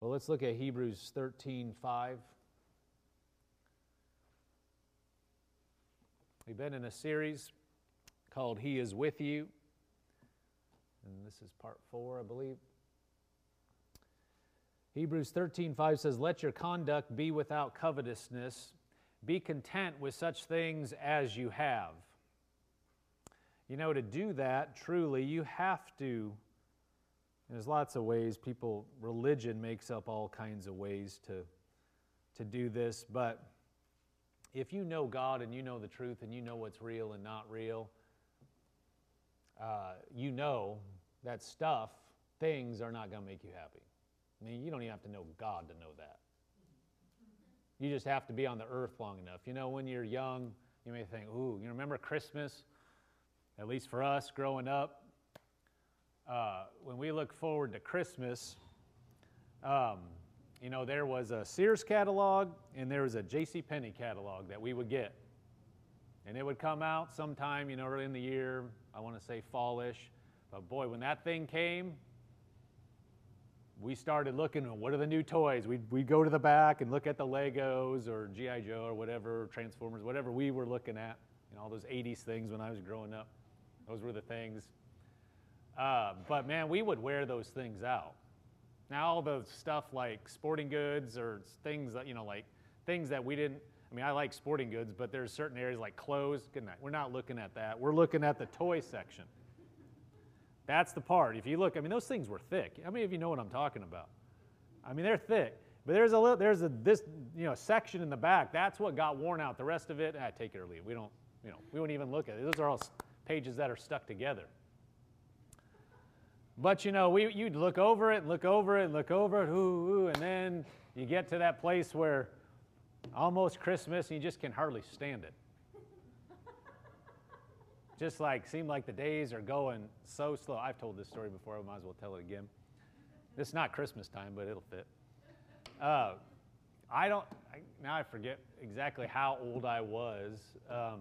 Well, let's look at Hebrews 13 5. We've been in a series called He is With You. And this is part four, I believe. Hebrews 13 5 says, Let your conduct be without covetousness. Be content with such things as you have. You know, to do that, truly, you have to there's lots of ways people, religion makes up all kinds of ways to, to do this, but if you know God and you know the truth and you know what's real and not real, uh, you know that stuff, things are not going to make you happy. I mean, you don't even have to know God to know that. You just have to be on the earth long enough. You know, when you're young, you may think, ooh, you remember Christmas? At least for us growing up, uh, when we look forward to Christmas, um, you know, there was a Sears catalog and there was a J.C. Penney catalog that we would get. And it would come out sometime, you know, early in the year, I want to say fallish. But boy, when that thing came, we started looking at what are the new toys. We'd, we'd go to the back and look at the Legos or G.I. Joe or whatever, Transformers, whatever we were looking at. You know, all those 80s things when I was growing up. Those were the things. Uh, but man, we would wear those things out. Now, all the stuff like sporting goods or things that, you know, like things that we didn't, I mean, I like sporting goods, but there's certain areas like clothes. Good night. We're not looking at that. We're looking at the toy section. That's the part. If you look, I mean, those things were thick. How many of you know what I'm talking about? I mean, they're thick. But there's a little, there's a this you know section in the back. That's what got worn out. The rest of it, ah, take it or leave. We don't, you know, we won't even look at it. Those are all pages that are stuck together. But you know, we, you'd look over it, and look over it, and look over it, ooh, ooh, and then you get to that place where almost Christmas and you just can hardly stand it. just like, seem like the days are going so slow. I've told this story before, I might as well tell it again. It's not Christmas time, but it'll fit. Uh, I don't, I, now I forget exactly how old I was. Um,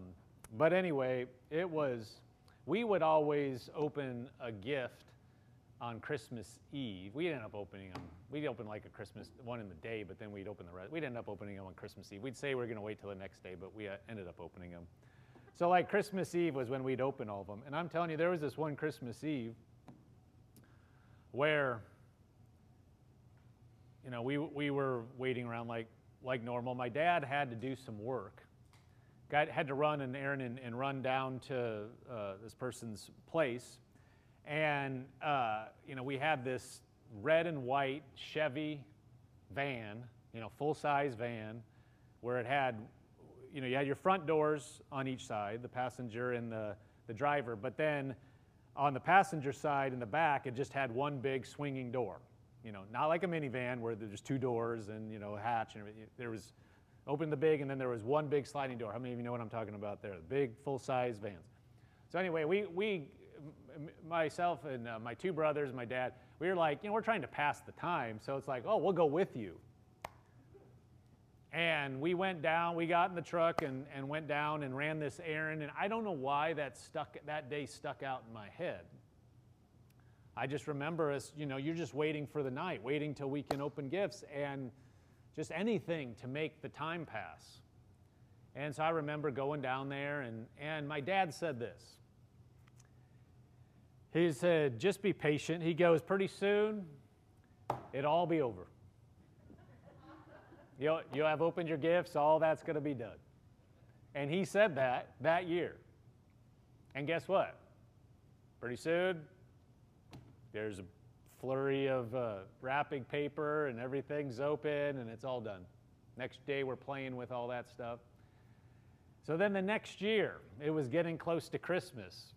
but anyway, it was, we would always open a gift on Christmas Eve. We'd end up opening them. We'd open like a Christmas one in the day, but then we'd open the rest. We'd end up opening them on Christmas Eve. We'd say we are going to wait till the next day, but we uh, ended up opening them. So like Christmas Eve was when we'd open all of them. And I'm telling you, there was this one Christmas Eve where, you know, we, we were waiting around like, like normal. My dad had to do some work. Got, had to run an errand and, and run down to uh, this person's place and, uh, you know, we had this red and white Chevy van, you know, full size van, where it had, you know, you had your front doors on each side, the passenger and the, the driver, but then on the passenger side in the back, it just had one big swinging door. You know, not like a minivan where there's two doors and, you know, a hatch and. There was, open the big, and then there was one big sliding door. How many of you know what I'm talking about there? The big full size vans. So anyway, we, we myself and uh, my two brothers, my dad, we were like, you know, we're trying to pass the time. So it's like, oh, we'll go with you. And we went down, we got in the truck and, and went down and ran this errand. And I don't know why that stuck that day stuck out in my head. I just remember us, you know, you're just waiting for the night, waiting till we can open gifts and just anything to make the time pass. And so I remember going down there and, and my dad said this. He said, just be patient. He goes, pretty soon, it'll all be over. You'll, you'll have opened your gifts, all that's going to be done. And he said that that year. And guess what? Pretty soon, there's a flurry of uh, wrapping paper and everything's open and it's all done. Next day, we're playing with all that stuff. So then the next year, it was getting close to Christmas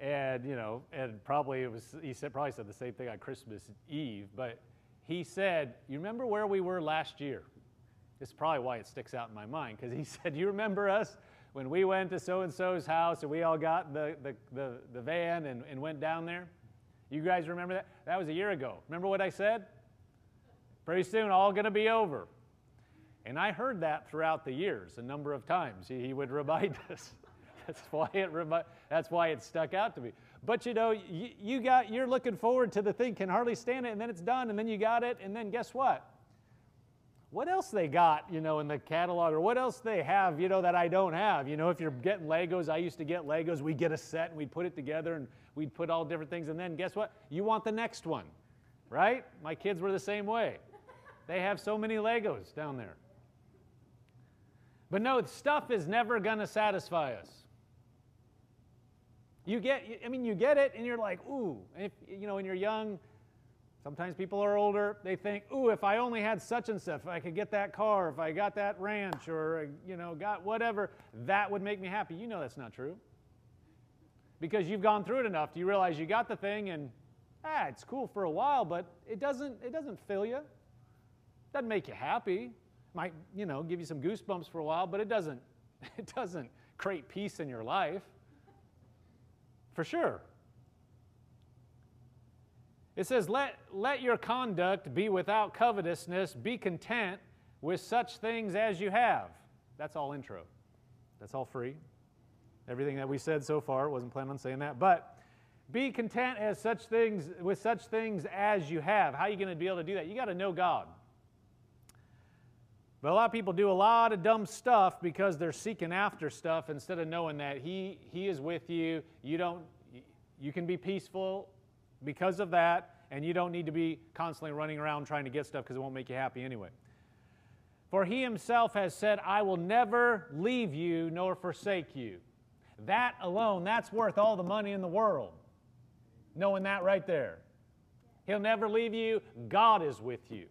and you know, and probably it was he said probably said the same thing on Christmas Eve, but he said, "You remember where we were last year?" This is probably why it sticks out in my mind because he said, "You remember us when we went to so and so's house and we all got the the the, the van and, and went down there? You guys remember that? That was a year ago. Remember what I said? Pretty soon, all going to be over." And I heard that throughout the years a number of times. He, he would remind us. That's why it remi- that's why it stuck out to me. but you know, you, you got, you're looking forward to the thing, can hardly stand it, and then it's done, and then you got it, and then guess what? What else they got, you know, in the catalog, or what else they have, you know, that I don't have? You know, if you're getting Legos, I used to get Legos. We'd get a set and we'd put it together and we'd put all different things, and then guess what? You want the next one, right? My kids were the same way. They have so many Legos down there. But no, stuff is never going to satisfy us. You get, I mean, you get it and you're like, ooh. if, you know, when you're young, sometimes people are older, they think, ooh, if I only had such and such, if I could get that car, if I got that ranch or, you know, got whatever, that would make me happy. You know that's not true. Because you've gone through it enough, you realize you got the thing and, ah, it's cool for a while, but it doesn't, it doesn't fill you. Doesn't make you happy. Might, you know, give you some goosebumps for a while, but it doesn't, it doesn't create peace in your life for sure. It says, let, let your conduct be without covetousness, be content with such things as you have. That's all intro. That's all free. Everything that we said so far, wasn't planning on saying that. But be content as such things with such things as you have. How are you going to be able to do that? You got to know God. But a lot of people do a lot of dumb stuff because they're seeking after stuff instead of knowing that he, he is with you. You don't you can be peaceful because of that, and you don't need to be constantly running around trying to get stuff because it won't make you happy anyway. For he himself has said, I will never leave you nor forsake you. That alone, that's worth all the money in the world. Knowing that right there. He'll never leave you. God is with you.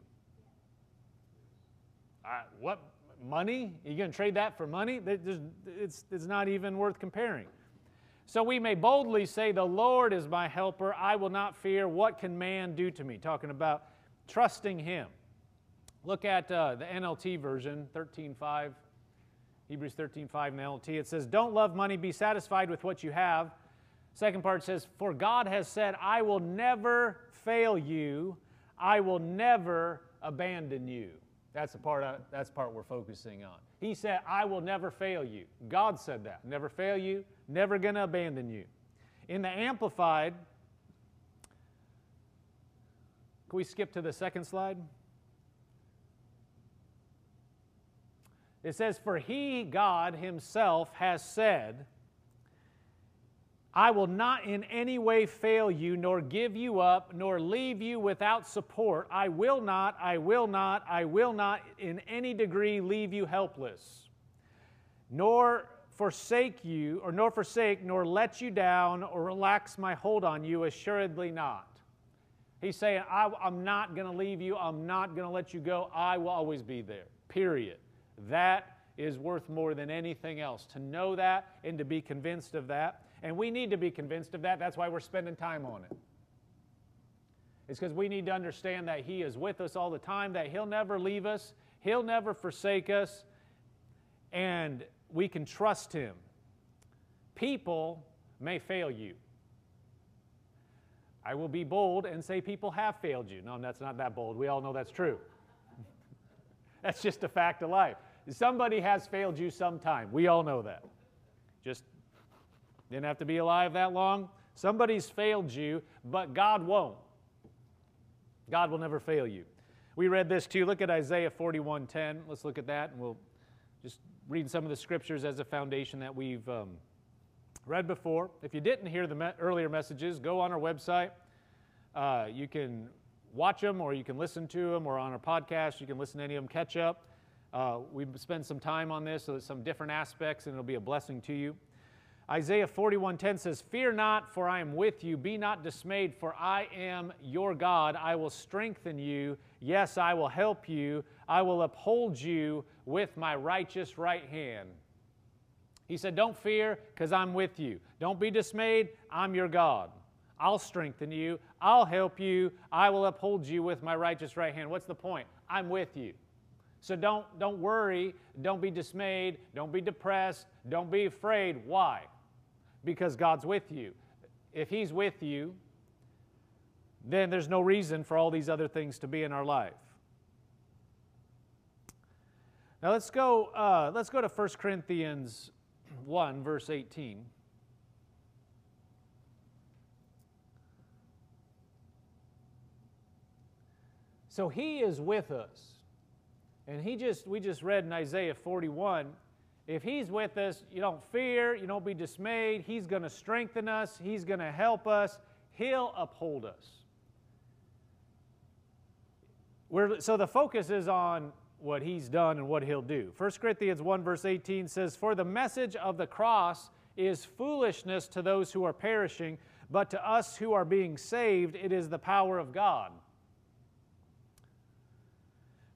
What money? Are you going to trade that for money? It's, it's not even worth comparing. So we may boldly say, The Lord is my helper. I will not fear. What can man do to me? Talking about trusting Him. Look at uh, the NLT version, 13.5, Hebrews 13.5 in the NLT. It says, Don't love money, be satisfied with what you have. Second part says, For God has said, I will never fail you, I will never abandon you. That's the part, that's the part we're focusing on. He said, I will never fail you. God said that. Never fail you, never to abandon you. In the Amplified, can we skip to the second slide? It says, For he, God himself, has said, I will not in any way fail you, nor give you up, nor leave you without support. I will not, I will not, I will not in any degree leave you helpless, nor forsake you, or nor forsake, nor let you down, or relax my hold on you, assuredly not. He's saying, I, am not going to leave you, I'm not going to let you go, I will always be there. Period. That is worth more than anything else. To know that and to be convinced of that and we need to be convinced of that. That's why we're spending time on it. It's because we need to understand that He is with us all the time, that He'll never leave us, He'll never forsake us, and we can trust Him. People may fail you. I will be bold and say people have failed you. No, that's not that bold. We all know that's true. that's just a fact of life. Somebody has failed you sometime. We all know that. Just didn't have to be alive that long. Somebody's failed you, but God won't. God will never fail you. We read this too. Look at Isaiah 41:10. Let's look at that, and we'll just read some of the scriptures as a foundation that we've um, read before. If you didn't hear the me- earlier messages, go on our website. Uh, you can watch them, or you can listen to them, or on our podcast, you can listen to any of them, catch up. Uh, we spend some time on this, so there's some different aspects, and it'll be a blessing to you. Isaiah 41:10 says, "Fear not, for I am with you. Be not dismayed, for I am your God. I will strengthen you. Yes, I will help you. I will uphold you with my righteous right hand." He said, "Don't fear, because I'm with you. Don't be dismayed. I'm your God. I'll strengthen you. I'll help you. I will uphold you with my righteous right hand." What's the point? I'm with you. So don't, don't worry, don't be dismayed, don't be depressed, don't be afraid. Why? because God's with you. If He's with you, then there's no reason for all these other things to be in our life. Now let's go, uh, let's go to 1 Corinthians 1, verse 18. So he is with us. And he just we just read in Isaiah 41 if he's with us, you don't fear, you don't be dismayed. He's going to strengthen us, he's going to help us, he'll uphold us. We're, so the focus is on what he's done and what he'll do. 1 Corinthians 1, verse 18 says, For the message of the cross is foolishness to those who are perishing, but to us who are being saved, it is the power of God.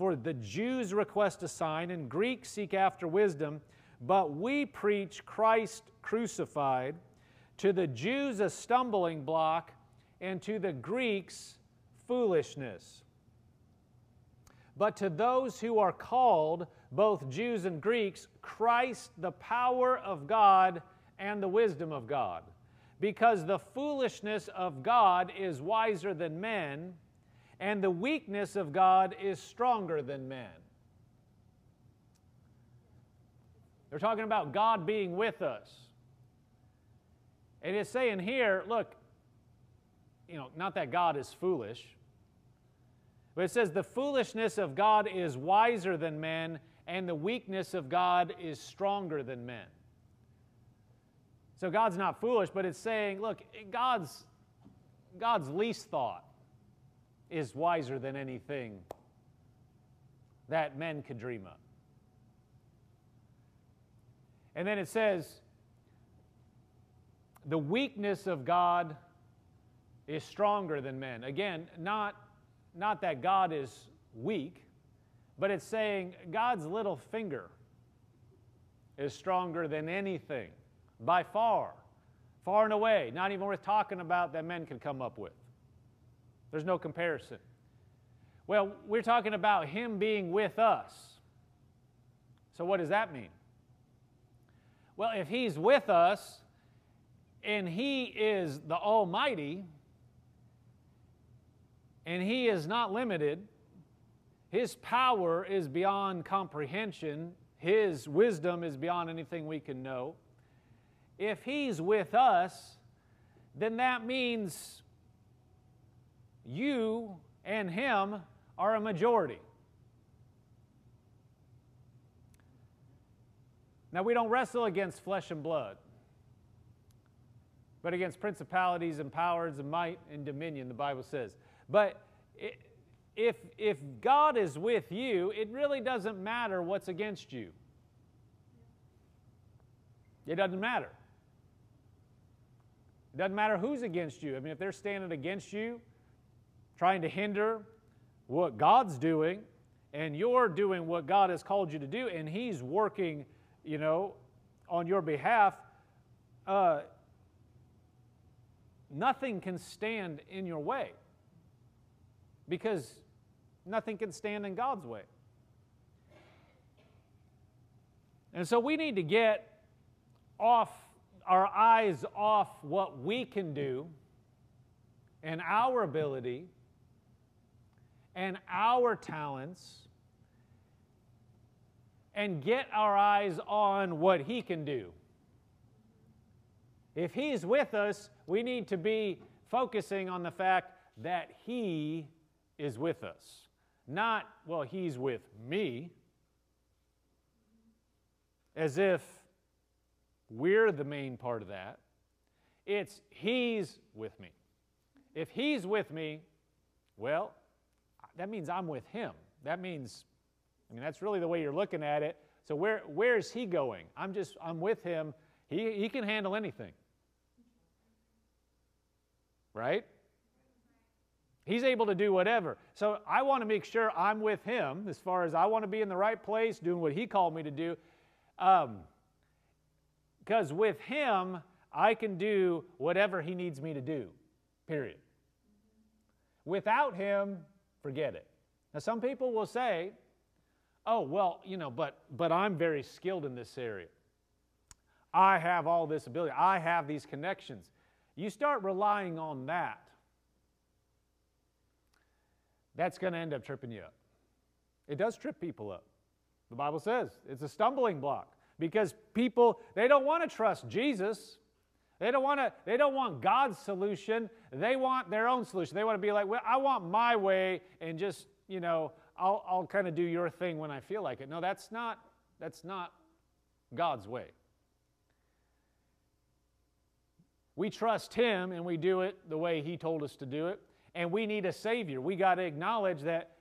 For the Jews request a sign, and Greeks seek after wisdom, but we preach Christ crucified, to the Jews a stumbling block, and to the Greeks foolishness. But to those who are called, both Jews and Greeks, Christ, the power of God and the wisdom of God. Because the foolishness of God is wiser than men, and the weakness of God is stronger than men. They're talking about God being with us. And it's saying here, look, you know, not that God is foolish, but it says the foolishness of God is wiser than men, and the weakness of God is stronger than men. So God's not foolish, but it's saying, look, God's, God's least thought is wiser than anything that men could dream of. And then it says, the weakness of God is stronger than men. Again, not, not that God is weak, but it's saying God's little finger is stronger than anything by far, far and away, not even worth talking about that men can come up with. There's no comparison. Well, we're talking about Him being with us. So, what does that mean? Well, if He's with us and He is the Almighty and He is not limited, His power is beyond comprehension, His wisdom is beyond anything we can know. If He's with us, then that means you and him are a majority. Now, we don't wrestle against flesh and blood, but against principalities and powers and might and dominion, the Bible says. But if, if God is with you, it really doesn't matter what's against you. It doesn't matter. It doesn't matter who's against you. I mean, if they're standing against you, trying to hinder what God's doing, and you're doing what God has called you to do, and He's working, you know, on your behalf, uh, nothing can stand in your way because nothing can stand in God's way. And so we need to get off our eyes off what we can do and our ability and our talents and get our eyes on what He can do. If He's with us, we need to be focusing on the fact that He is with us. Not, well, He's with me, as if we're the main part of that. It's He's with me. If He's with me, well, that means I'm with him. That means, I mean, that's really the way you're looking at it. So where, where is he going? I'm just, I'm with him. He, he can handle anything. Right? He's able to do whatever. So I want to make sure I'm with him as far as I want to be in the right place, doing what he called me to do. Because um, with him, I can do whatever he needs me to do, period. Without him, forget it. Now, some people will say, oh, well, you know, but, but I'm very skilled in this area. I have all this ability. I have these connections. You start relying on that, that's going to end up tripping you up. It does trip people up. The Bible says it's a stumbling block because people they don't want to trust Jesus. They don't want to they don't want God's solution. They want their own solution. They want to be like, "Well, I want my way and just, you know, I'll I'll kind of do your thing when I feel like it." No, that's not that's not God's way. We trust him and we do it the way he told us to do it. And we need a savior. We got to acknowledge that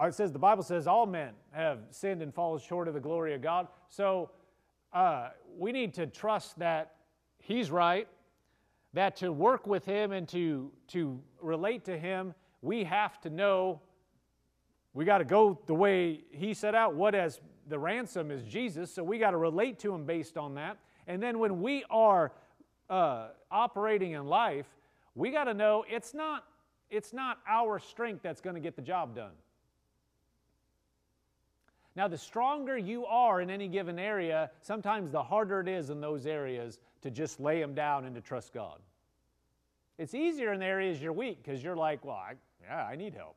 uh, it says the Bible says all men have sinned and fallen short of the glory of God. So uh, we need to trust that He's right. That to work with Him and to to relate to Him, we have to know. We got to go the way He set out. What as the ransom is Jesus, so we got to relate to Him based on that. And then when we are uh, operating in life, we got to know it's not it's not our strength that's going to get the job done. Now, the stronger you are in any given area, sometimes the harder it is in those areas to just lay them down and to trust God. It's easier in the areas you're weak because you're like, well, I, yeah, I need help.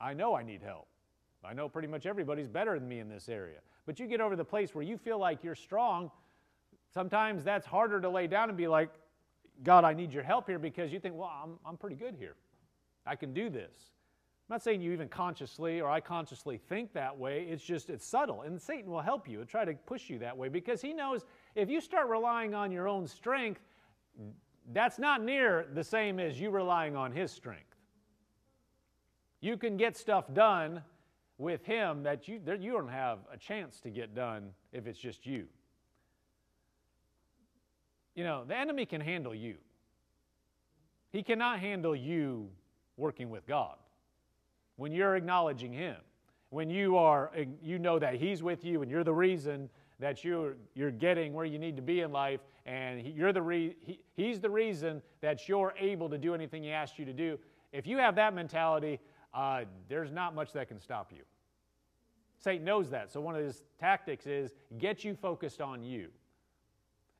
I know I need help. I know pretty much everybody's better than me in this area. But you get over the place where you feel like you're strong, sometimes that's harder to lay down and be like, God, I need your help here because you think, well, I'm, I'm pretty good here. I can do this. Not saying you even consciously or I consciously think that way. It's just, it's subtle. And Satan will help you and try to push you that way because he knows if you start relying on your own strength, that's not near the same as you relying on his strength. You can get stuff done with him that you, you don't have a chance to get done if it's just you. You know, the enemy can handle you. He cannot handle you working with God when you're acknowledging Him, when you are, you know that He's with you and you're the reason that you're, you're getting where you need to be in life, and he, you're the re, he, He's the reason that you're able to do anything He asked you to do. If you have that mentality, uh, there's not much that can stop you. Satan knows that. So one of his tactics is get you focused on you.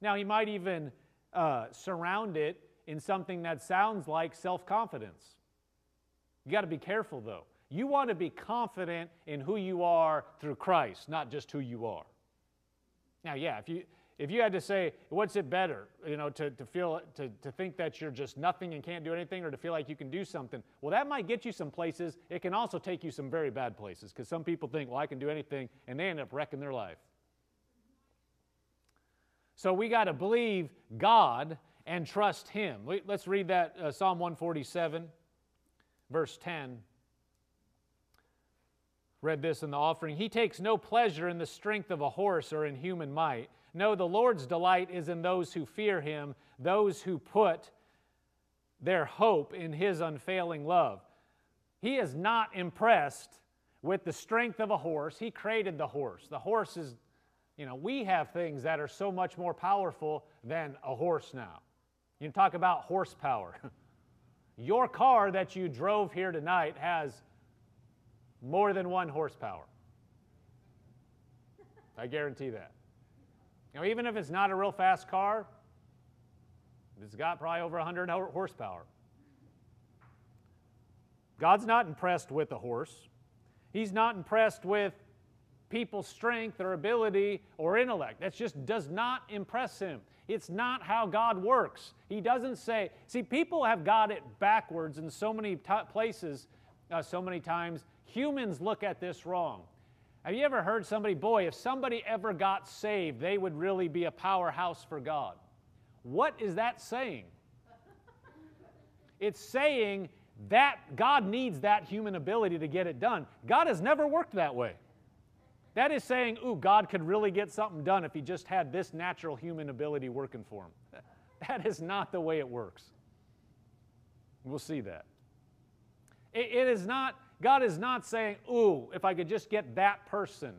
Now, he might even uh, surround it in something that sounds like self confidence. You got to be careful, though. You want to be confident in who you are through Christ, not just who you are. Now, yeah, if you if you had to say, what's it better, you know, to, to feel to, to think that you're just nothing and can't do anything, or to feel like you can do something, well, that might get you some places. It can also take you some very bad places because some people think, well, I can do anything, and they end up wrecking their life. So we got to believe God and trust Him. Let's read that uh, Psalm 147, verse 10 read this in the offering. He takes no pleasure in the strength of a horse or in human might. No, the Lord's delight is in those who fear him, those who put their hope in his unfailing love. He is not impressed with the strength of a horse. He created the horse. The horse is, you know, we have things that are so much more powerful than a horse now. You can talk about horsepower. Your car that you drove here tonight has more than one horsepower. I guarantee that. Now, even if it's not a real fast car, it's got probably over 100 horsepower. God's not impressed with a horse. He's not impressed with people's strength or ability or intellect. That just does not impress him. It's not how God works. He doesn't say, see, people have got it backwards in so many t- places, uh, so many times. Humans look at this wrong. Have you ever heard somebody, boy, if somebody ever got saved, they would really be a powerhouse for God? What is that saying? It's saying that God needs that human ability to get it done. God has never worked that way. That is saying, ooh, God could really get something done if he just had this natural human ability working for him. That is not the way it works. We'll see that. it, it is not God is not saying, ooh, if I could just get that person,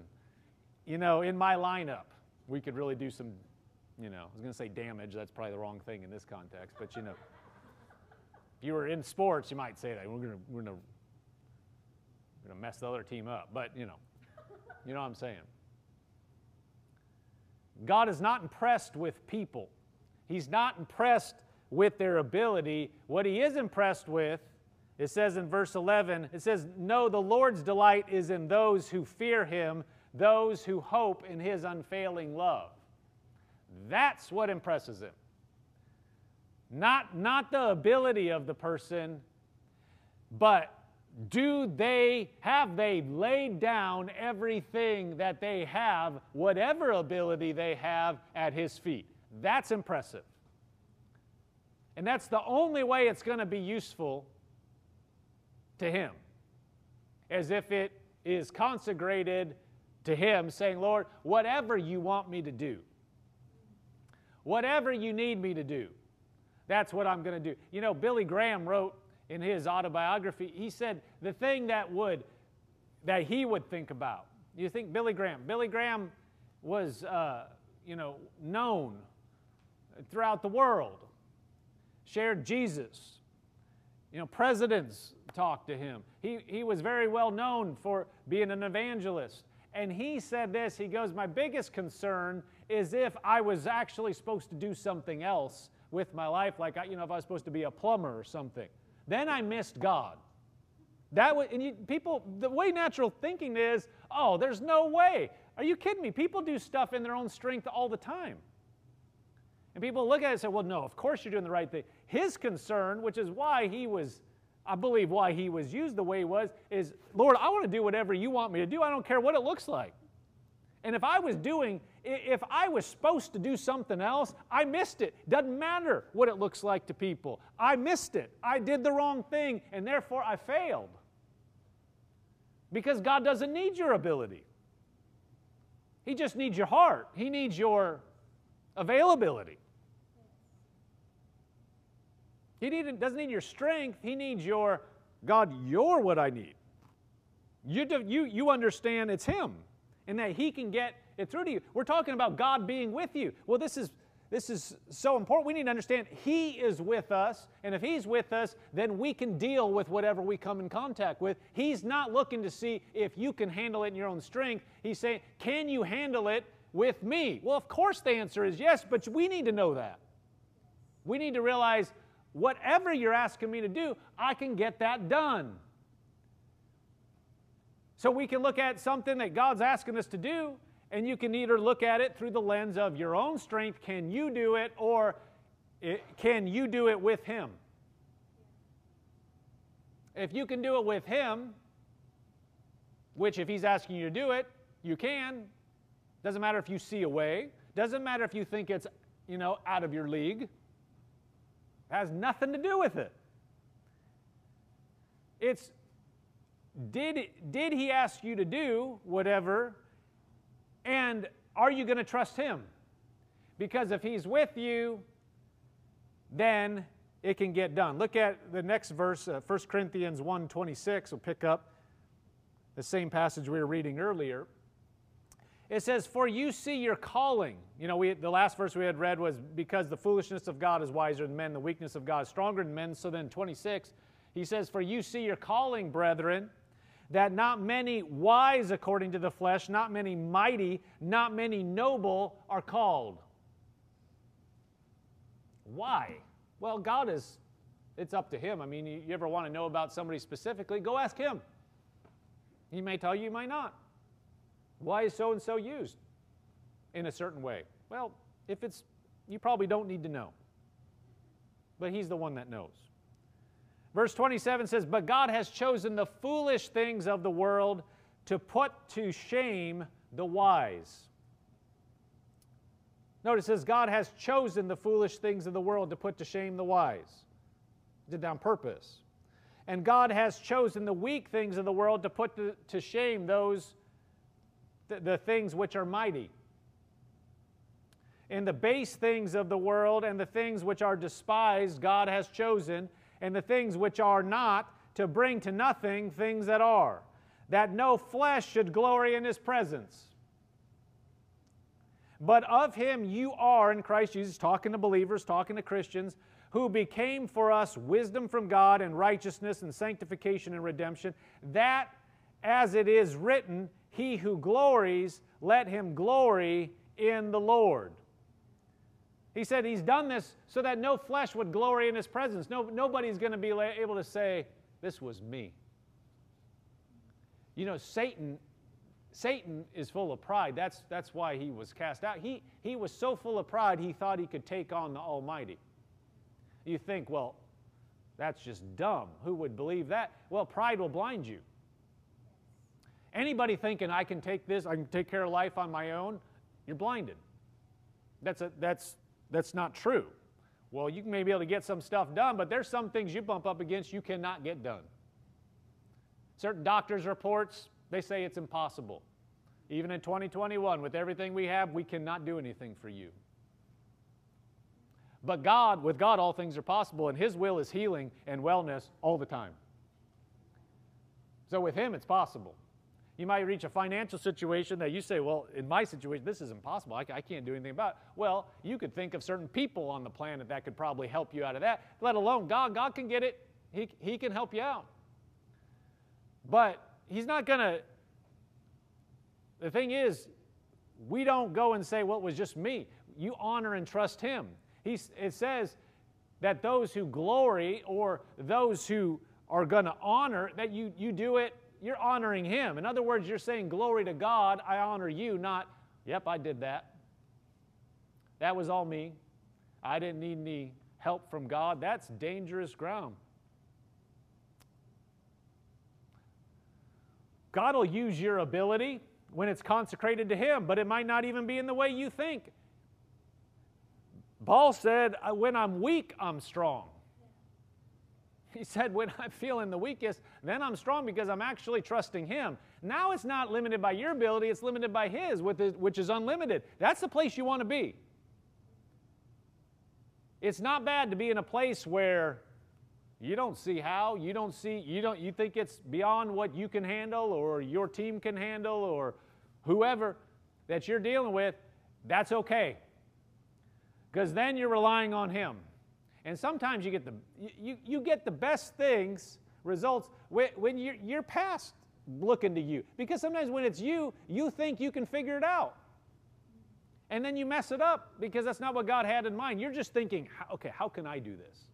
you know, in my lineup, we could really do some, you know, I was going to say damage. That's probably the wrong thing in this context, but you know, if you were in sports, you might say that. We're going we're to going to mess the other team up, but you know, you know what I'm saying. God is not impressed with people. He's not impressed with their ability. What he is impressed with, it says in verse 11, it says, No, the Lord's delight is in those who fear him, those who hope in his unfailing love. That's what impresses him. Not, not the ability of the person, but do they have they laid down everything that they have whatever ability they have at his feet? That's impressive. And that's the only way it's going to be useful to him. As if it is consecrated to him saying lord whatever you want me to do whatever you need me to do that's what i'm going to do. You know billy graham wrote in his autobiography, he said the thing that would that he would think about. You think Billy Graham? Billy Graham was, uh, you know, known throughout the world. Shared Jesus. You know, presidents talked to him. He, he was very well known for being an evangelist. And he said this He goes, My biggest concern is if I was actually supposed to do something else with my life, like, you know, if I was supposed to be a plumber or something. Then I missed God. That way, and you, people, the way natural thinking is, oh, there's no way. Are you kidding me? People do stuff in their own strength all the time. And people look at it and say, well, no, of course you're doing the right thing. His concern, which is why he was, I believe why he was used the way he was, is, Lord, I want to do whatever you want me to do. I don't care what it looks like. And if I was doing, if I was supposed to do something else, I missed it. Doesn't matter what it looks like to people. I missed it. I did the wrong thing, and therefore I failed. Because God doesn't need your ability, He just needs your heart, He needs your availability. He need, doesn't need your strength, He needs your, God, you're what I need. You, you, you understand it's Him and that He can get it through to you. We're talking about God being with you. Well, this is this is so important. We need to understand He is with us, and if He's with us, then we can deal with whatever we come in contact with. He's not looking to see if you can handle it in your own strength. He's saying, Can you handle it with me? Well, of course, the answer is yes, but we need to know that. We need to realize whatever you're asking me to do, I can get that done. So we can look at something that God's asking us to do, and you can either look at it through the lens of your own strength can you do it, or it, can you do it with Him? If you can do it with Him, which if He's asking you to do it, you can. Doesn't matter if you see a way, doesn't matter if you think it's, you know, out of your league. It has nothing to do with it. It's did, did he ask you to do whatever? And are you going to trust him? Because if he's with you, then it can get done. Look at the next verse, uh, 1 Corinthians 1.26. We'll pick up the same passage we were reading earlier. It says, For you see your calling. You know, we, the last verse we had read was, Because the foolishness of God is wiser than men, the weakness of God is stronger than men. So then, 26, he says, For you see your calling, brethren, that not many wise according to the flesh, not many mighty, not many noble are called. Why? Well, God is, it's up to Him. I mean, you, ever want to know about somebody specifically, go ask Him. He may tell you, he might not. Why is so and so used in a certain way? Well, if it's, you probably don't need to know. But He's the one that knows. Verse 27 says, But God has chosen the foolish things of the world to put to shame the wise. Notice it says, God has chosen the foolish things of the world to put to shame the wise. Did that on purpose. And God has chosen the weak things of the world to put to, to shame those, th- the things which are mighty. And the base things of the world and the things which are despised, God has chosen and the things which are not, to bring to nothing things that are, that no flesh should glory in his presence. But of him you are in Christ Jesus, talking to believers, talking to Christians, who became for us wisdom from God and righteousness and sanctification and redemption, that as it is written, He who glories, let him glory in the Lord. He said he's done this so that no flesh would glory in his presence. No, nobody's going to be able to say, This was me. You know, Satan. Satan is full of pride. That's, that's why he was cast out. He, he was so full of pride, he thought he could take on the Almighty. You think, well, that's just dumb. Who would believe that? Well, pride will blind you. Anybody thinking I can take this, I can take care of life on my own, you're blinded. That's, a, that's, that's not true. Well, you may be able to get some stuff done, but there's some things you bump up against you cannot get done. Certain doctors' reports, they say it's impossible. Even in 2021, with everything we have, we cannot do anything for you. But God, with God, all things are possible, and His will is healing and wellness all the time. So with Him, it's possible. You might reach a financial situation that you say, well, in my situation, this is impossible. I, I, can't do anything about it. Well, you could think of certain people on the planet that could probably help you out of that, let alone God. God can get it, He, he can help you out. But He's not going to. The thing is, we don't go and say, well, it was just me. You honor and trust Him. He's, it says that those who glory or those who are going to honor, that you, you do it, you're honoring Him. In other words, you're saying, Glory to God, I honor you, not, Yep, I did that. That was all me. I didn't need any help from God. That's dangerous ground. God will use your ability when it's consecrated to Him, but it might not even be in the way you think. Paul said, When I'm weak, I'm strong. He said, When I'm feeling the weakest, then I'm strong because I'm actually trusting Him. Now it's not limited by your ability, it's limited by His, which is unlimited. That's the place you want to be. It's not bad to be in a place where you don't see how, you don't see, you don't, you think it's beyond what you can handle or your team can handle or whoever that you're dealing with. That's okay because then you're relying on Him. And sometimes you get the, you, you get the best things, results, when, when you're, you're past looking to you. Because sometimes when it's you, you think you can figure it out. And then you mess it up because that's not what God had in mind. You're just thinking, okay, how can I do this?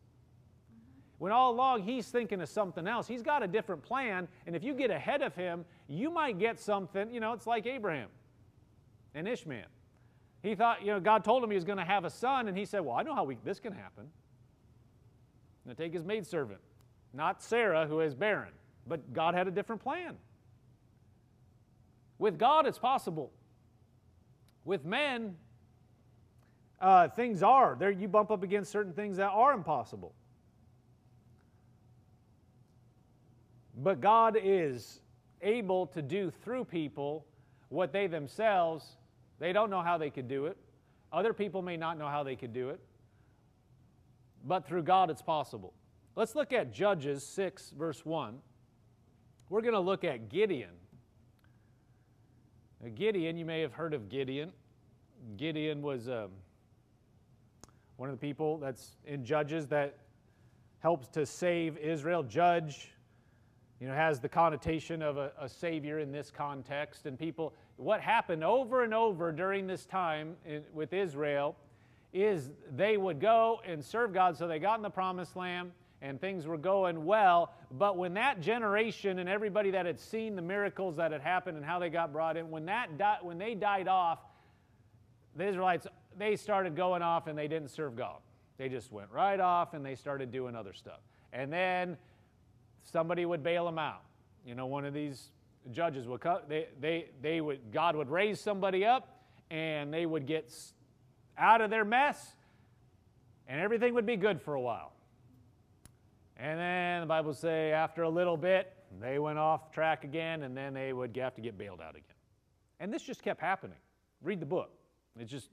When all along he's thinking of something else. He's got a different plan, and if you get ahead of him, you might get something, you know, it's like Abraham and Ishmael. He thought, you know, God told him he was going to have a son, and he said, Well, I know how we, this can happen. Going to take his maidservant, not Sarah, who is barren, but God had a different plan. With God, it's possible. With men, uh, things are. There, you bump up against certain things that are impossible. But God is able to do through people what they themselves they don't know how they could do it. Other people may not know how they could do it. But through God, it's possible. Let's look at Judges 6, verse 1. We're going to look at Gideon. Now, Gideon, you may have heard of Gideon. Gideon was um, one of the people that's in Judges that helps to save Israel. Judge, you know, has the connotation of a, a savior in this context, and people what happened over and over during this time in, with Israel is they would go and serve God. So they got in the promised land and things were going well. But when that generation and everybody that had seen the miracles that had happened and how they got brought in, when, that di- when they died off, the Israelites, they started going off and they didn't serve God. They just went right off and they started doing other stuff. And then somebody would bail them out. You know, one of these judges would come, they, they, they would, God would raise somebody up and they would get out of their mess and everything would be good for a while. And then the Bible say after a little bit, they went off track again and then they would have to get bailed out again. And this just kept happening. Read the book. It just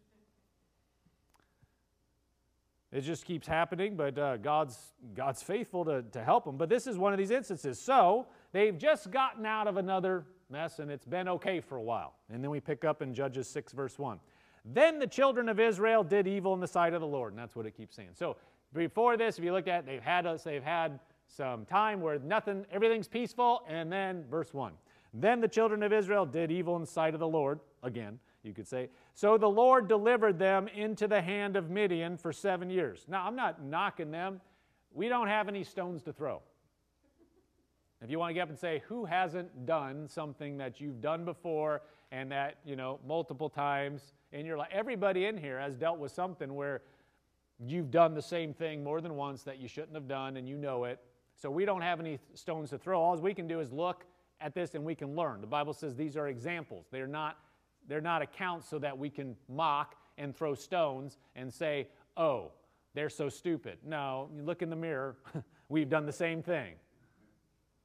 it just keeps happening, but uh, God's, God's faithful to, to help them. But this is one of these instances. So they've just gotten out of another mess, and it's been okay for a while. And then we pick up in Judges 6, verse 1. Then the children of Israel did evil in the sight of the Lord. And that's what it keeps saying. So before this, if you look at it, they've had us, they've had some time where nothing, everything's peaceful, and then verse 1. Then the children of Israel did evil in the sight of the Lord, again, you could say. So the Lord delivered them into the hand of Midian for seven years. Now, I'm not knocking them. We don't have any stones to throw. If you want to get up and say, who hasn't done something that you've done before and that, you know, multiple times in your life? Everybody in here has dealt with something where you've done the same thing more than once that you shouldn't have done and you know it. So we don't have any stones to throw. All we can do is look at this and we can learn. The Bible says these are examples. They're not, they're not accounts so that we can mock and throw stones and say, oh, they're so stupid. No, you look in the mirror, we've done the same thing.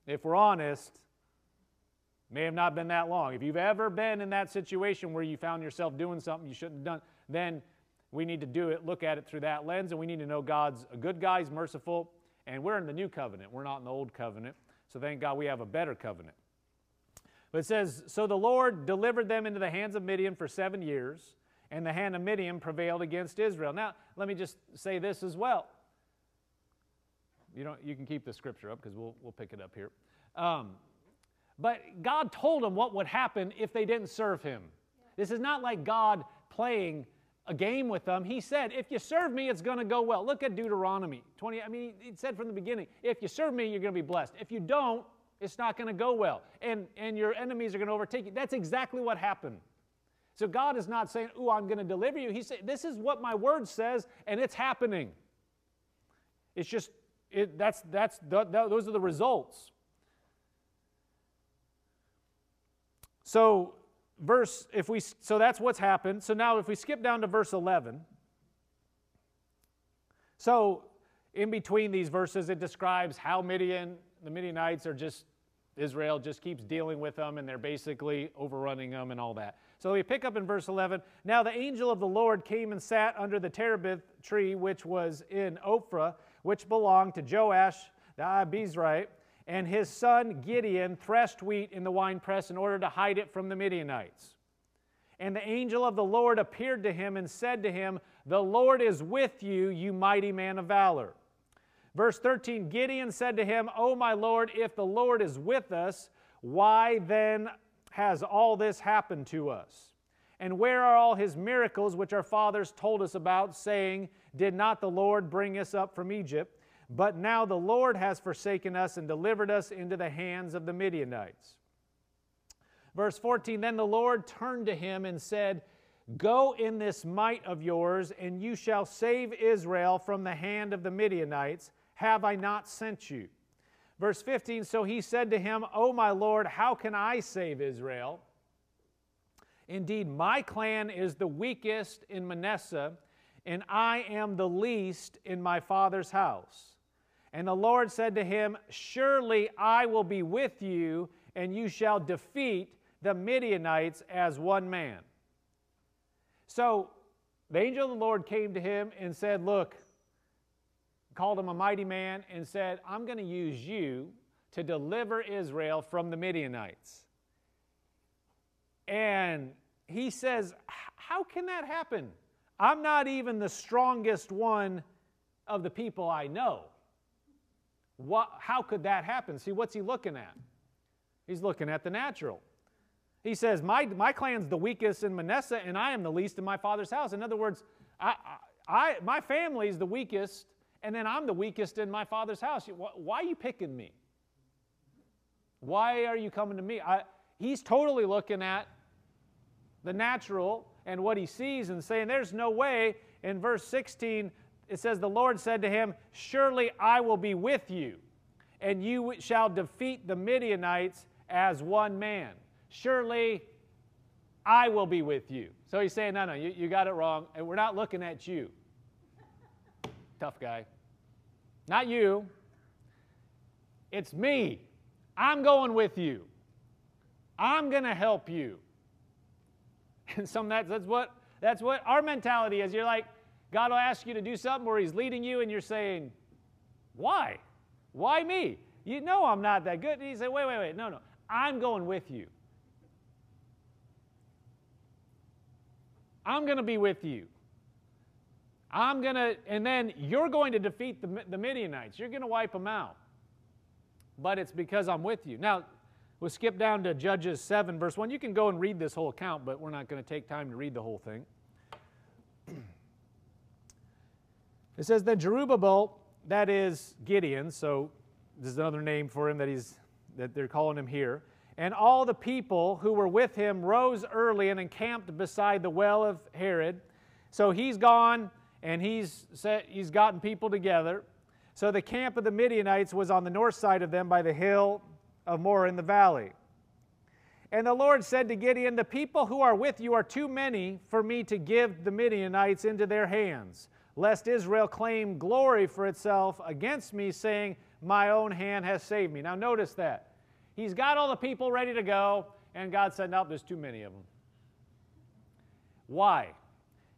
If we're honest, may have not been that long. If you've ever been in that situation where you found yourself doing something you shouldn't have done, then we need to do it, look at it through that lens, and we need to know God's a good guy, He's merciful, and we're in the new covenant. We're not in the old covenant. So thank God we have a better covenant. But it says, So the Lord delivered them into the hands of Midian for seven years, and the hand of Midian prevailed against Israel. Now, let me just say this as well. You, don't, you can keep the scripture up because we'll, we'll pick it up here. Um, but God told them what would happen if they didn't serve Him. This is not like God playing a game with them. He said, if you serve me, it's going to go well. Look at Deuteronomy 20. I mean, he said from the beginning, if you serve me, you're going to be blessed. If you don't, it's not going to go well. And, and your enemies are going to overtake you. That's exactly what happened. So God is not saying, oh, I'm going to deliver you. He said, this is what my word says, and it's happening. It's just, it, that's, that's, the, the, those are the results. So verse, if we, so that's what's happened. So now if we skip down to verse 11, so in between these verses, it describes how Midian, the Midianites are just, Israel just keeps dealing with them and they're basically overrunning them and all that. So we pick up in verse 11. Now the angel of the Lord came and sat under the terebinth tree, which was in Ophrah, which belonged to Joash the Abiezrite and his son Gideon threshed wheat in the winepress in order to hide it from the Midianites. And the angel of the Lord appeared to him and said to him, The Lord is with you, you mighty man of valor. Verse 13 Gideon said to him, O my Lord, if the Lord is with us, why then has all this happened to us? And where are all his miracles which our fathers told us about, saying, Did not the Lord bring us up from Egypt? But now the Lord has forsaken us and delivered us into the hands of the Midianites. Verse 14 Then the Lord turned to him and said, Go in this might of yours, and you shall save Israel from the hand of the Midianites. Have I not sent you? Verse 15 So he said to him, O my Lord, how can I save Israel? Indeed, my clan is the weakest in Manasseh, and I am the least in my father's house. And the Lord said to him, Surely I will be with you, and you shall defeat the Midianites as one man. So the angel of the Lord came to him and said, Look, called him a mighty man, and said, I'm going to use you to deliver Israel from the Midianites. And he says, How can that happen? I'm not even the strongest one of the people I know. What, how could that happen? See, what's he looking at? He's looking at the natural. He says, my, my clan's the weakest in Manasseh, and I am the least in my father's house. In other words, I, I, my family's the weakest, and then I'm the weakest in my father's house. Why are you picking me? Why are you coming to me? I, he's totally looking at the natural and what he sees and saying, There's no way. In verse 16, it says, The Lord said to him, Surely I will be with you, and you shall defeat the Midianites as one man. Surely I will be with you. So he's saying, No, no, you, you got it wrong, and we're not looking at you. Tough guy. Not you. It's me. I'm going with you. I'm going to help you. And some that's, that's what that's what our mentality is. You're like, God will ask you to do something where He's leading you and you're saying, Why? Why me? You know I'm not that good. And He said, Wait, wait, wait. No, no. I'm going with you. I'm going to be with you. I'm going to, and then you're going to defeat the, the Midianites. You're going to wipe them out. But it's because I'm with you. Now, We'll skip down to Judges 7, verse 1. You can go and read this whole account, but we're not going to take time to read the whole thing. It says that Jerubbaal, that is Gideon, so this is another name for him that he's that they're calling him here. And all the people who were with him rose early and encamped beside the well of Harod. So he's gone and he's set, he's gotten people together. So the camp of the Midianites was on the north side of them by the hill of Moreh in the valley. And the Lord said to Gideon, The people who are with you are too many for me to give the Midianites into their hands lest Israel claim glory for itself against me, saying, My own hand has saved me. Now, notice that. He's got all the people ready to go, and God said, Nope, there's too many of them. Why?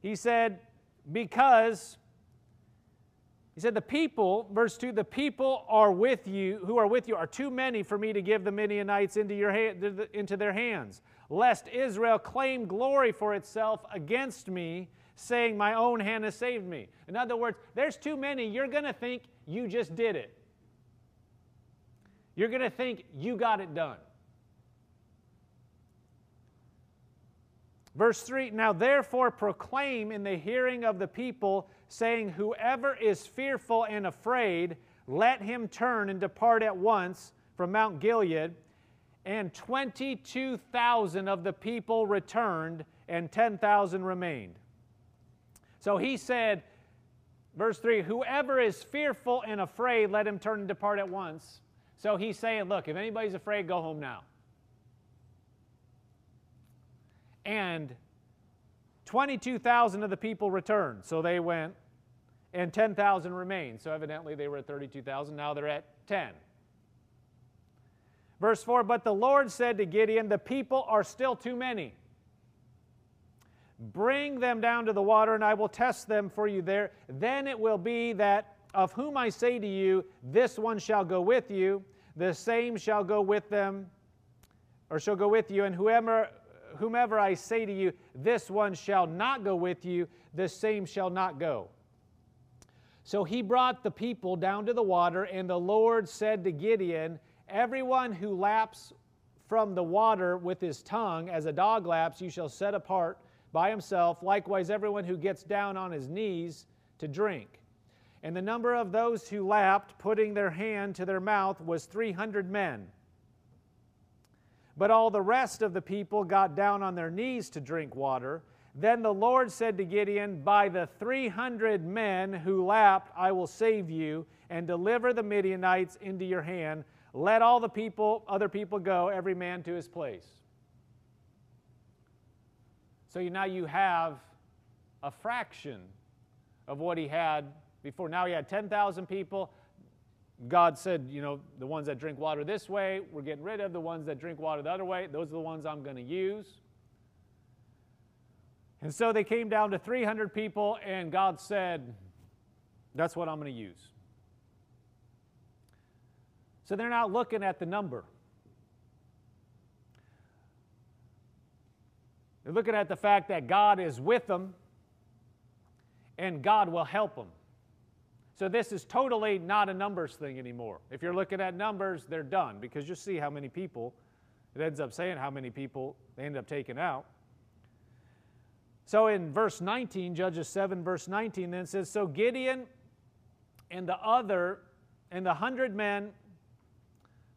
He said, Because, he said, the people, verse 2, the people are with you, who are with you, are too many for me to give the Midianites into, your into their hands, lest Israel claim glory for itself against me saying, My own hand has saved me. In other words, there's too many. You're going to think you just did it. You're going to think you got it done. Verse 3 Now therefore proclaim in the hearing of the people, saying, Whoever is fearful and afraid, let him turn and depart at once from Mount Gilead. And 22,000 of the people returned, and 10,000 remained. So he said, verse 3 Whoever is fearful and afraid, let him turn and depart at once. So he's saying, Look, if anybody's afraid, go home now. And 22,000 of the people returned. So they went, and 10,000 remained. So evidently they were at 32,000. Now they're at 10. Verse 4 But the Lord said to Gideon, The people are still too many. Bring them down to the water, and I will test them for you there. Then it will be that of whom I say to you, This one shall go with you, the same shall go with them, or shall go with you, and whoever, whomever I say to you, This one shall not go with you, the same shall not go. So he brought the people down to the water, and the Lord said to Gideon, Everyone who laps from the water with his tongue, as a dog laps, you shall set apart by himself, likewise everyone who gets down on his knees to drink. And the number of those who lapped, putting their hand to their mouth, was 300 men. But all the rest of the people got down on their knees to drink water. Then the Lord said to Gideon, By the 300 men who lapped, I will save you and deliver the Midianites into your hand. Let all the people, other people go, every man to his place. So now you have a fraction of what he had before. Now he had 10,000 people. God said, you know, the ones that drink water this way, we're getting rid of. The ones that drink water the other way, those are the ones I'm going to use. And so they came down to 300 people, and God said, that's what I'm going to use. So they're not looking at the number. They're looking at the fact that God is with them and God will help them. So this is totally not a numbers thing anymore. If you're looking at numbers, they're done because you see how many people, it ends up saying how many people they end up taking out. So in verse 19, Judges 7, verse 19, then says, So Gideon and the other, and the hundred men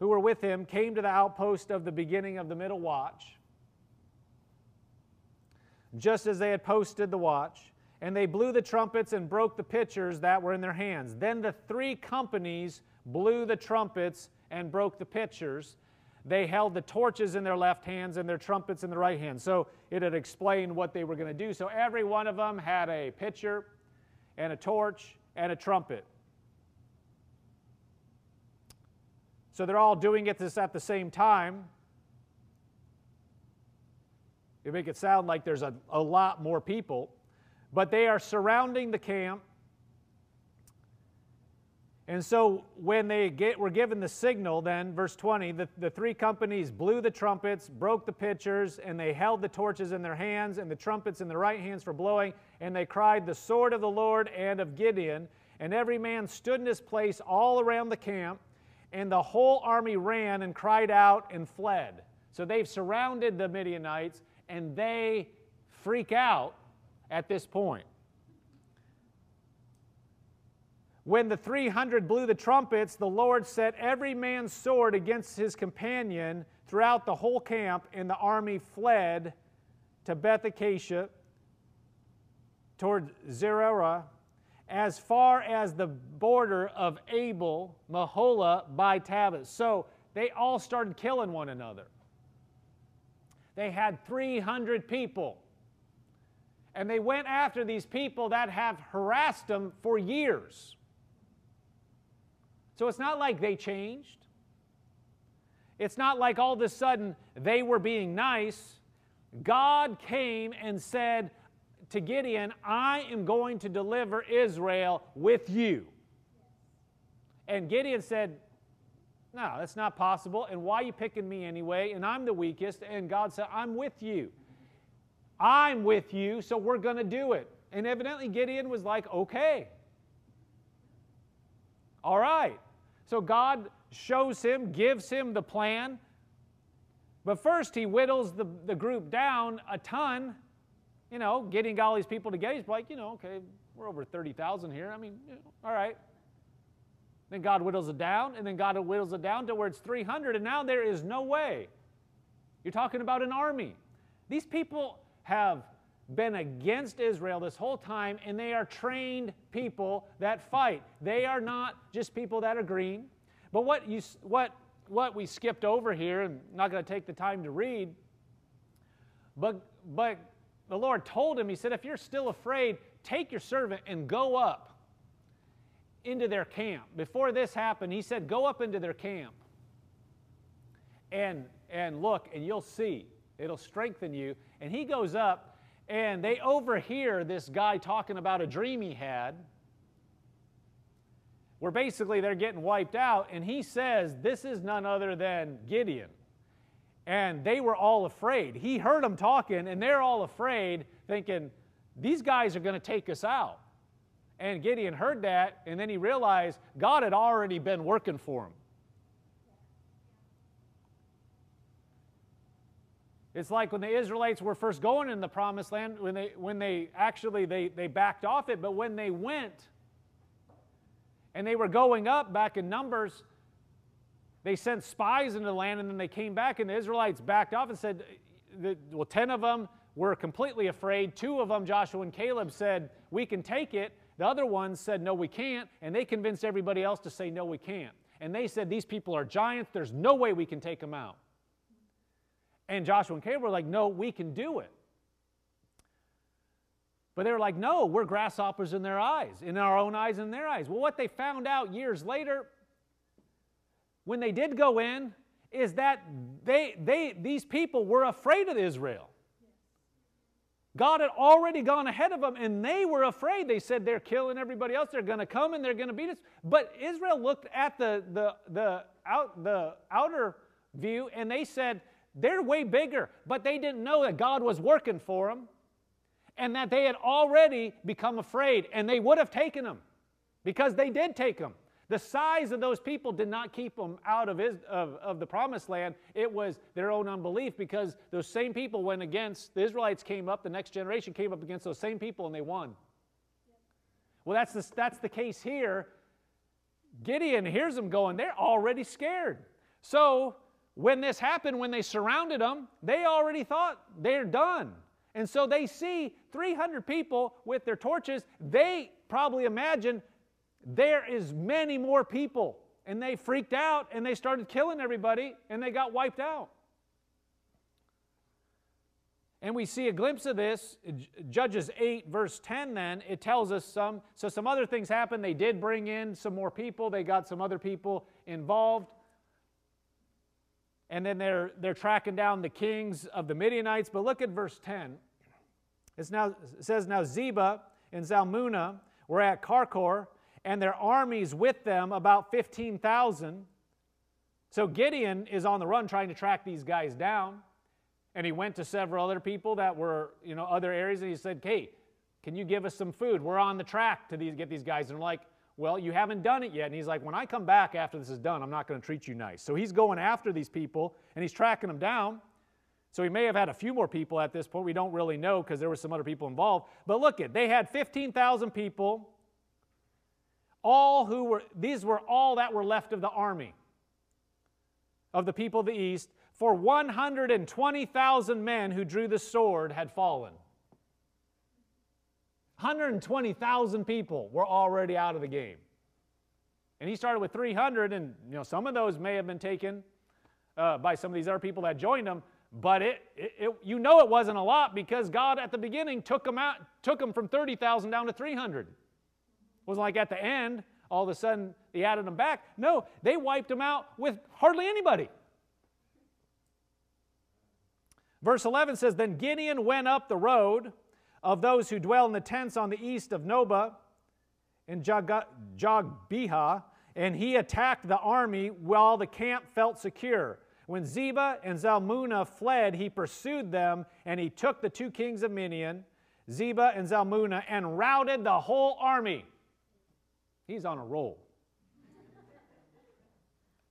who were with him came to the outpost of the beginning of the middle watch just as they had posted the watch. And they blew the trumpets and broke the pitchers that were in their hands. Then the three companies blew the trumpets and broke the pitchers. They held the torches in their left hands and their trumpets in the right hand. So it had explained what they were going to do. So every one of them had a pitcher and a torch and a trumpet. So they're all doing it this at the same time. They make it sound like there's a, a lot more people, but they are surrounding the camp. And so when they get, were given the signal, then, verse 20, the, the three companies blew the trumpets, broke the pitchers, and they held the torches in their hands and the trumpets in their right hands for blowing, and they cried, The sword of the Lord and of Gideon. And every man stood in his place all around the camp. and the whole army ran and cried out and fled. So they've surrounded the Midianites and they freak out at this point. When the 300 blew the trumpets, the Lord set every man's sword against his companion throughout the whole camp, and the army fled to Beth Acacia toward Zererah as far as the border of Abel, Meholah by Tabbath. So they all started killing one another. They had 300 people. And they went after these people that have harassed them for years. So it's not like they changed. It's not like all of a sudden they were being nice. God came and said to Gideon, I am going to deliver Israel with you. And Gideon said, No, that's not possible. And why are you picking me anyway? And I'm the weakest. And God said, I'm with you. I'm with you, so we're going to do it. And evidently Gideon was like, Okay. All right. So God shows him, gives him the plan. But first, he whittles the, the group down a ton, you know, getting all these people together. He's like, you know, okay, we're over 30,000 here. I mean, you know, all right. Then God whittles it down, and then God whittles it down to where it's 300, and now there is no way. You're talking about an army. These people have been against Israel this whole time, and they are trained people that fight. They are not just people that are green. But what, you, what, what we skipped over here, and I'm not going to take the time to read, but, but the Lord told him, He said, if you're still afraid, take your servant and go up into their camp. Before this happened, He said, go up into their camp and, and look, and you'll see. It'll strengthen you. And he goes up and they overhear this guy talking about a dream he had where basically they're getting wiped out. And he says, This is none other than Gideon. And they were all afraid. He heard them talking, and they're all afraid, thinking, These guys are going to take us out. And Gideon heard that, and then he realized God had already been working for him. It's like when the Israelites were first going in the promised land, when they, when they actually they, they backed off it, but when they went and they were going up back in Numbers, they sent spies into the land and then they came back and the Israelites backed off and said, well, 10 of them were completely afraid. Two of them, Joshua and Caleb, said, we can take it. The other ones said, no, we can't. And they convinced everybody else to say, no, we can't. And they said, these people are giants. There's no way we can take them out. And Joshua and Caleb were like, no, we can do it. But they were like, no, we're grasshoppers in their eyes, in our own eyes and their eyes. Well, what they found out years later, when they did go in, is that they, they, these people were afraid of Israel. God had already gone ahead of them, and they were afraid. They said they're killing everybody else. They're going to come and they're going to beat us. But Israel looked at the, the, the, out, the outer view, and they said, they're way bigger, but they didn't know that God was working for them and that they had already become afraid, and they would have taken them because they did take them. The size of those people did not keep them out of, his, of, of the promised land. It was their own unbelief because those same people went against, the Israelites came up, the next generation came up against those same people and they won. Well, that's the, that's the case here. Gideon hears them going, they're already scared. So when this happened, when they surrounded them, they already thought they're done. And so they see 300 people with their torches. They probably imagine there is many more people. And they freaked out and they started killing everybody and they got wiped out. And we see a glimpse of this, Judges 8, verse 10, then, it tells us some. So, some other things happened. They did bring in some more people, they got some other people involved and then they're, they're tracking down the kings of the Midianites. But look at verse 10. It's now, it says, Now Zebah and Zalmunna were at Karkor, and their armies with them, about 15,000. So Gideon is on the run trying to track these guys down. And he went to several other people that were, you know, other areas, and he said, Hey, can you give us some food? We're on the track to these, get these guys. And they're like, Well, you haven't done it yet. And he's like, When I come back after this is done, I'm not going to treat you nice. So he's going after these people and he's tracking them down. So he may have had a few more people at this point. We don't really know because there were some other people involved. But look at, they had 15,000 people. All who were, these were all that were left of the army of the people of the east. For 120,000 men who drew the sword had fallen. 120,000 people were already out of the game. And he started with 300, and you know some of those may have been taken uh, by some of these other people that joined him. But it, it, it, you know it wasn't a lot because God at the beginning took them out, took them from 30,000 down to 300. Wasn't like at the end, all of a sudden they added them back. No, they wiped them out with hardly anybody. Verse 11 says, Then Gideon went up the road of those who dwell in the tents on the east of Nobah in Jogbehah, and he attacked the army while the camp felt secure. When Zebah and Zalmunna fled, he pursued them, and he took the two kings of Midian, Zebah and Zalmunna, and routed the whole army. He's on a roll.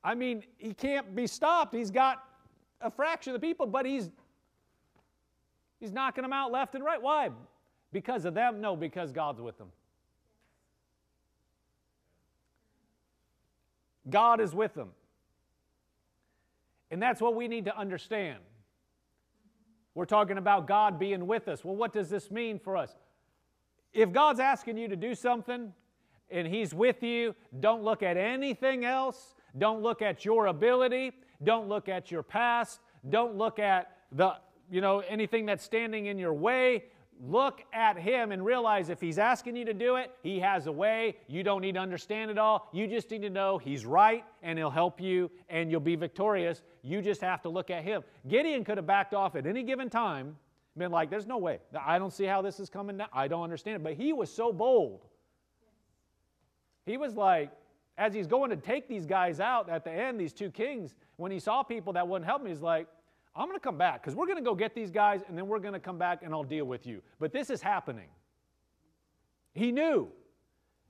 I mean, he can't be stopped. He's got a fraction of the people, but he's he's knocking them out left and right. Why? Because of them? No, because God's with them. God is with them. And that's what we need to understand. We're talking about God being with us. Well, what does this mean for us? If God's asking you to do something and He's with you, don't look at anything else. Don't look at your ability. Don't look at your past. Don't look at the, you know, anything that's standing in your way. Look at him and realize if he's asking you to do it, he has a way. You don't need to understand it all. You just need to know he's right and he'll help you and you'll be victorious. You just have to look at him. Gideon could have backed off at any given time, been like, there's no way. I don't see how this is coming down. I don't understand it. But he was so bold. He was like, as he's going to take these guys out at the end, these two kings, when he saw people that wouldn't help him, he's like, I'm going to come back because we're going to go get these guys and then we're going to come back and I'll deal with you. But this is happening. He knew.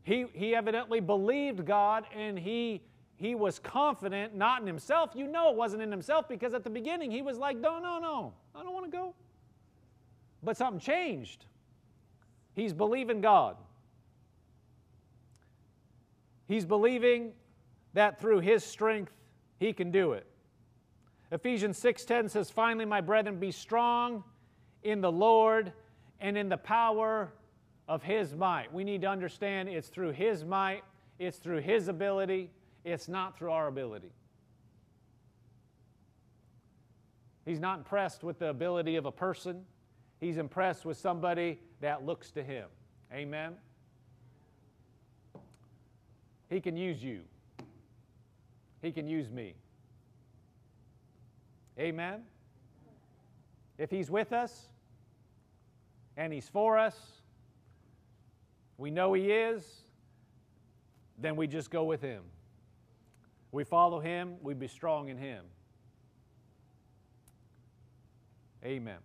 He, he evidently believed God and he, he was confident, not in himself. You know it wasn't in himself because at the beginning he was like, no, no, no, I don't want to go. But something changed. He's believing God. He's believing that through his strength he can do it. Ephesians 6:10 says, "Finally, my brethren, be strong in the Lord and in the power of his might." We need to understand it's through his might, it's through his ability, it's not through our ability. He's not impressed with the ability of a person. He's impressed with somebody that looks to him. Amen. He can use you. He can use me. Amen? If He's with us and He's for us, we know He is, then we just go with Him. We follow Him, we be strong in Him. Amen.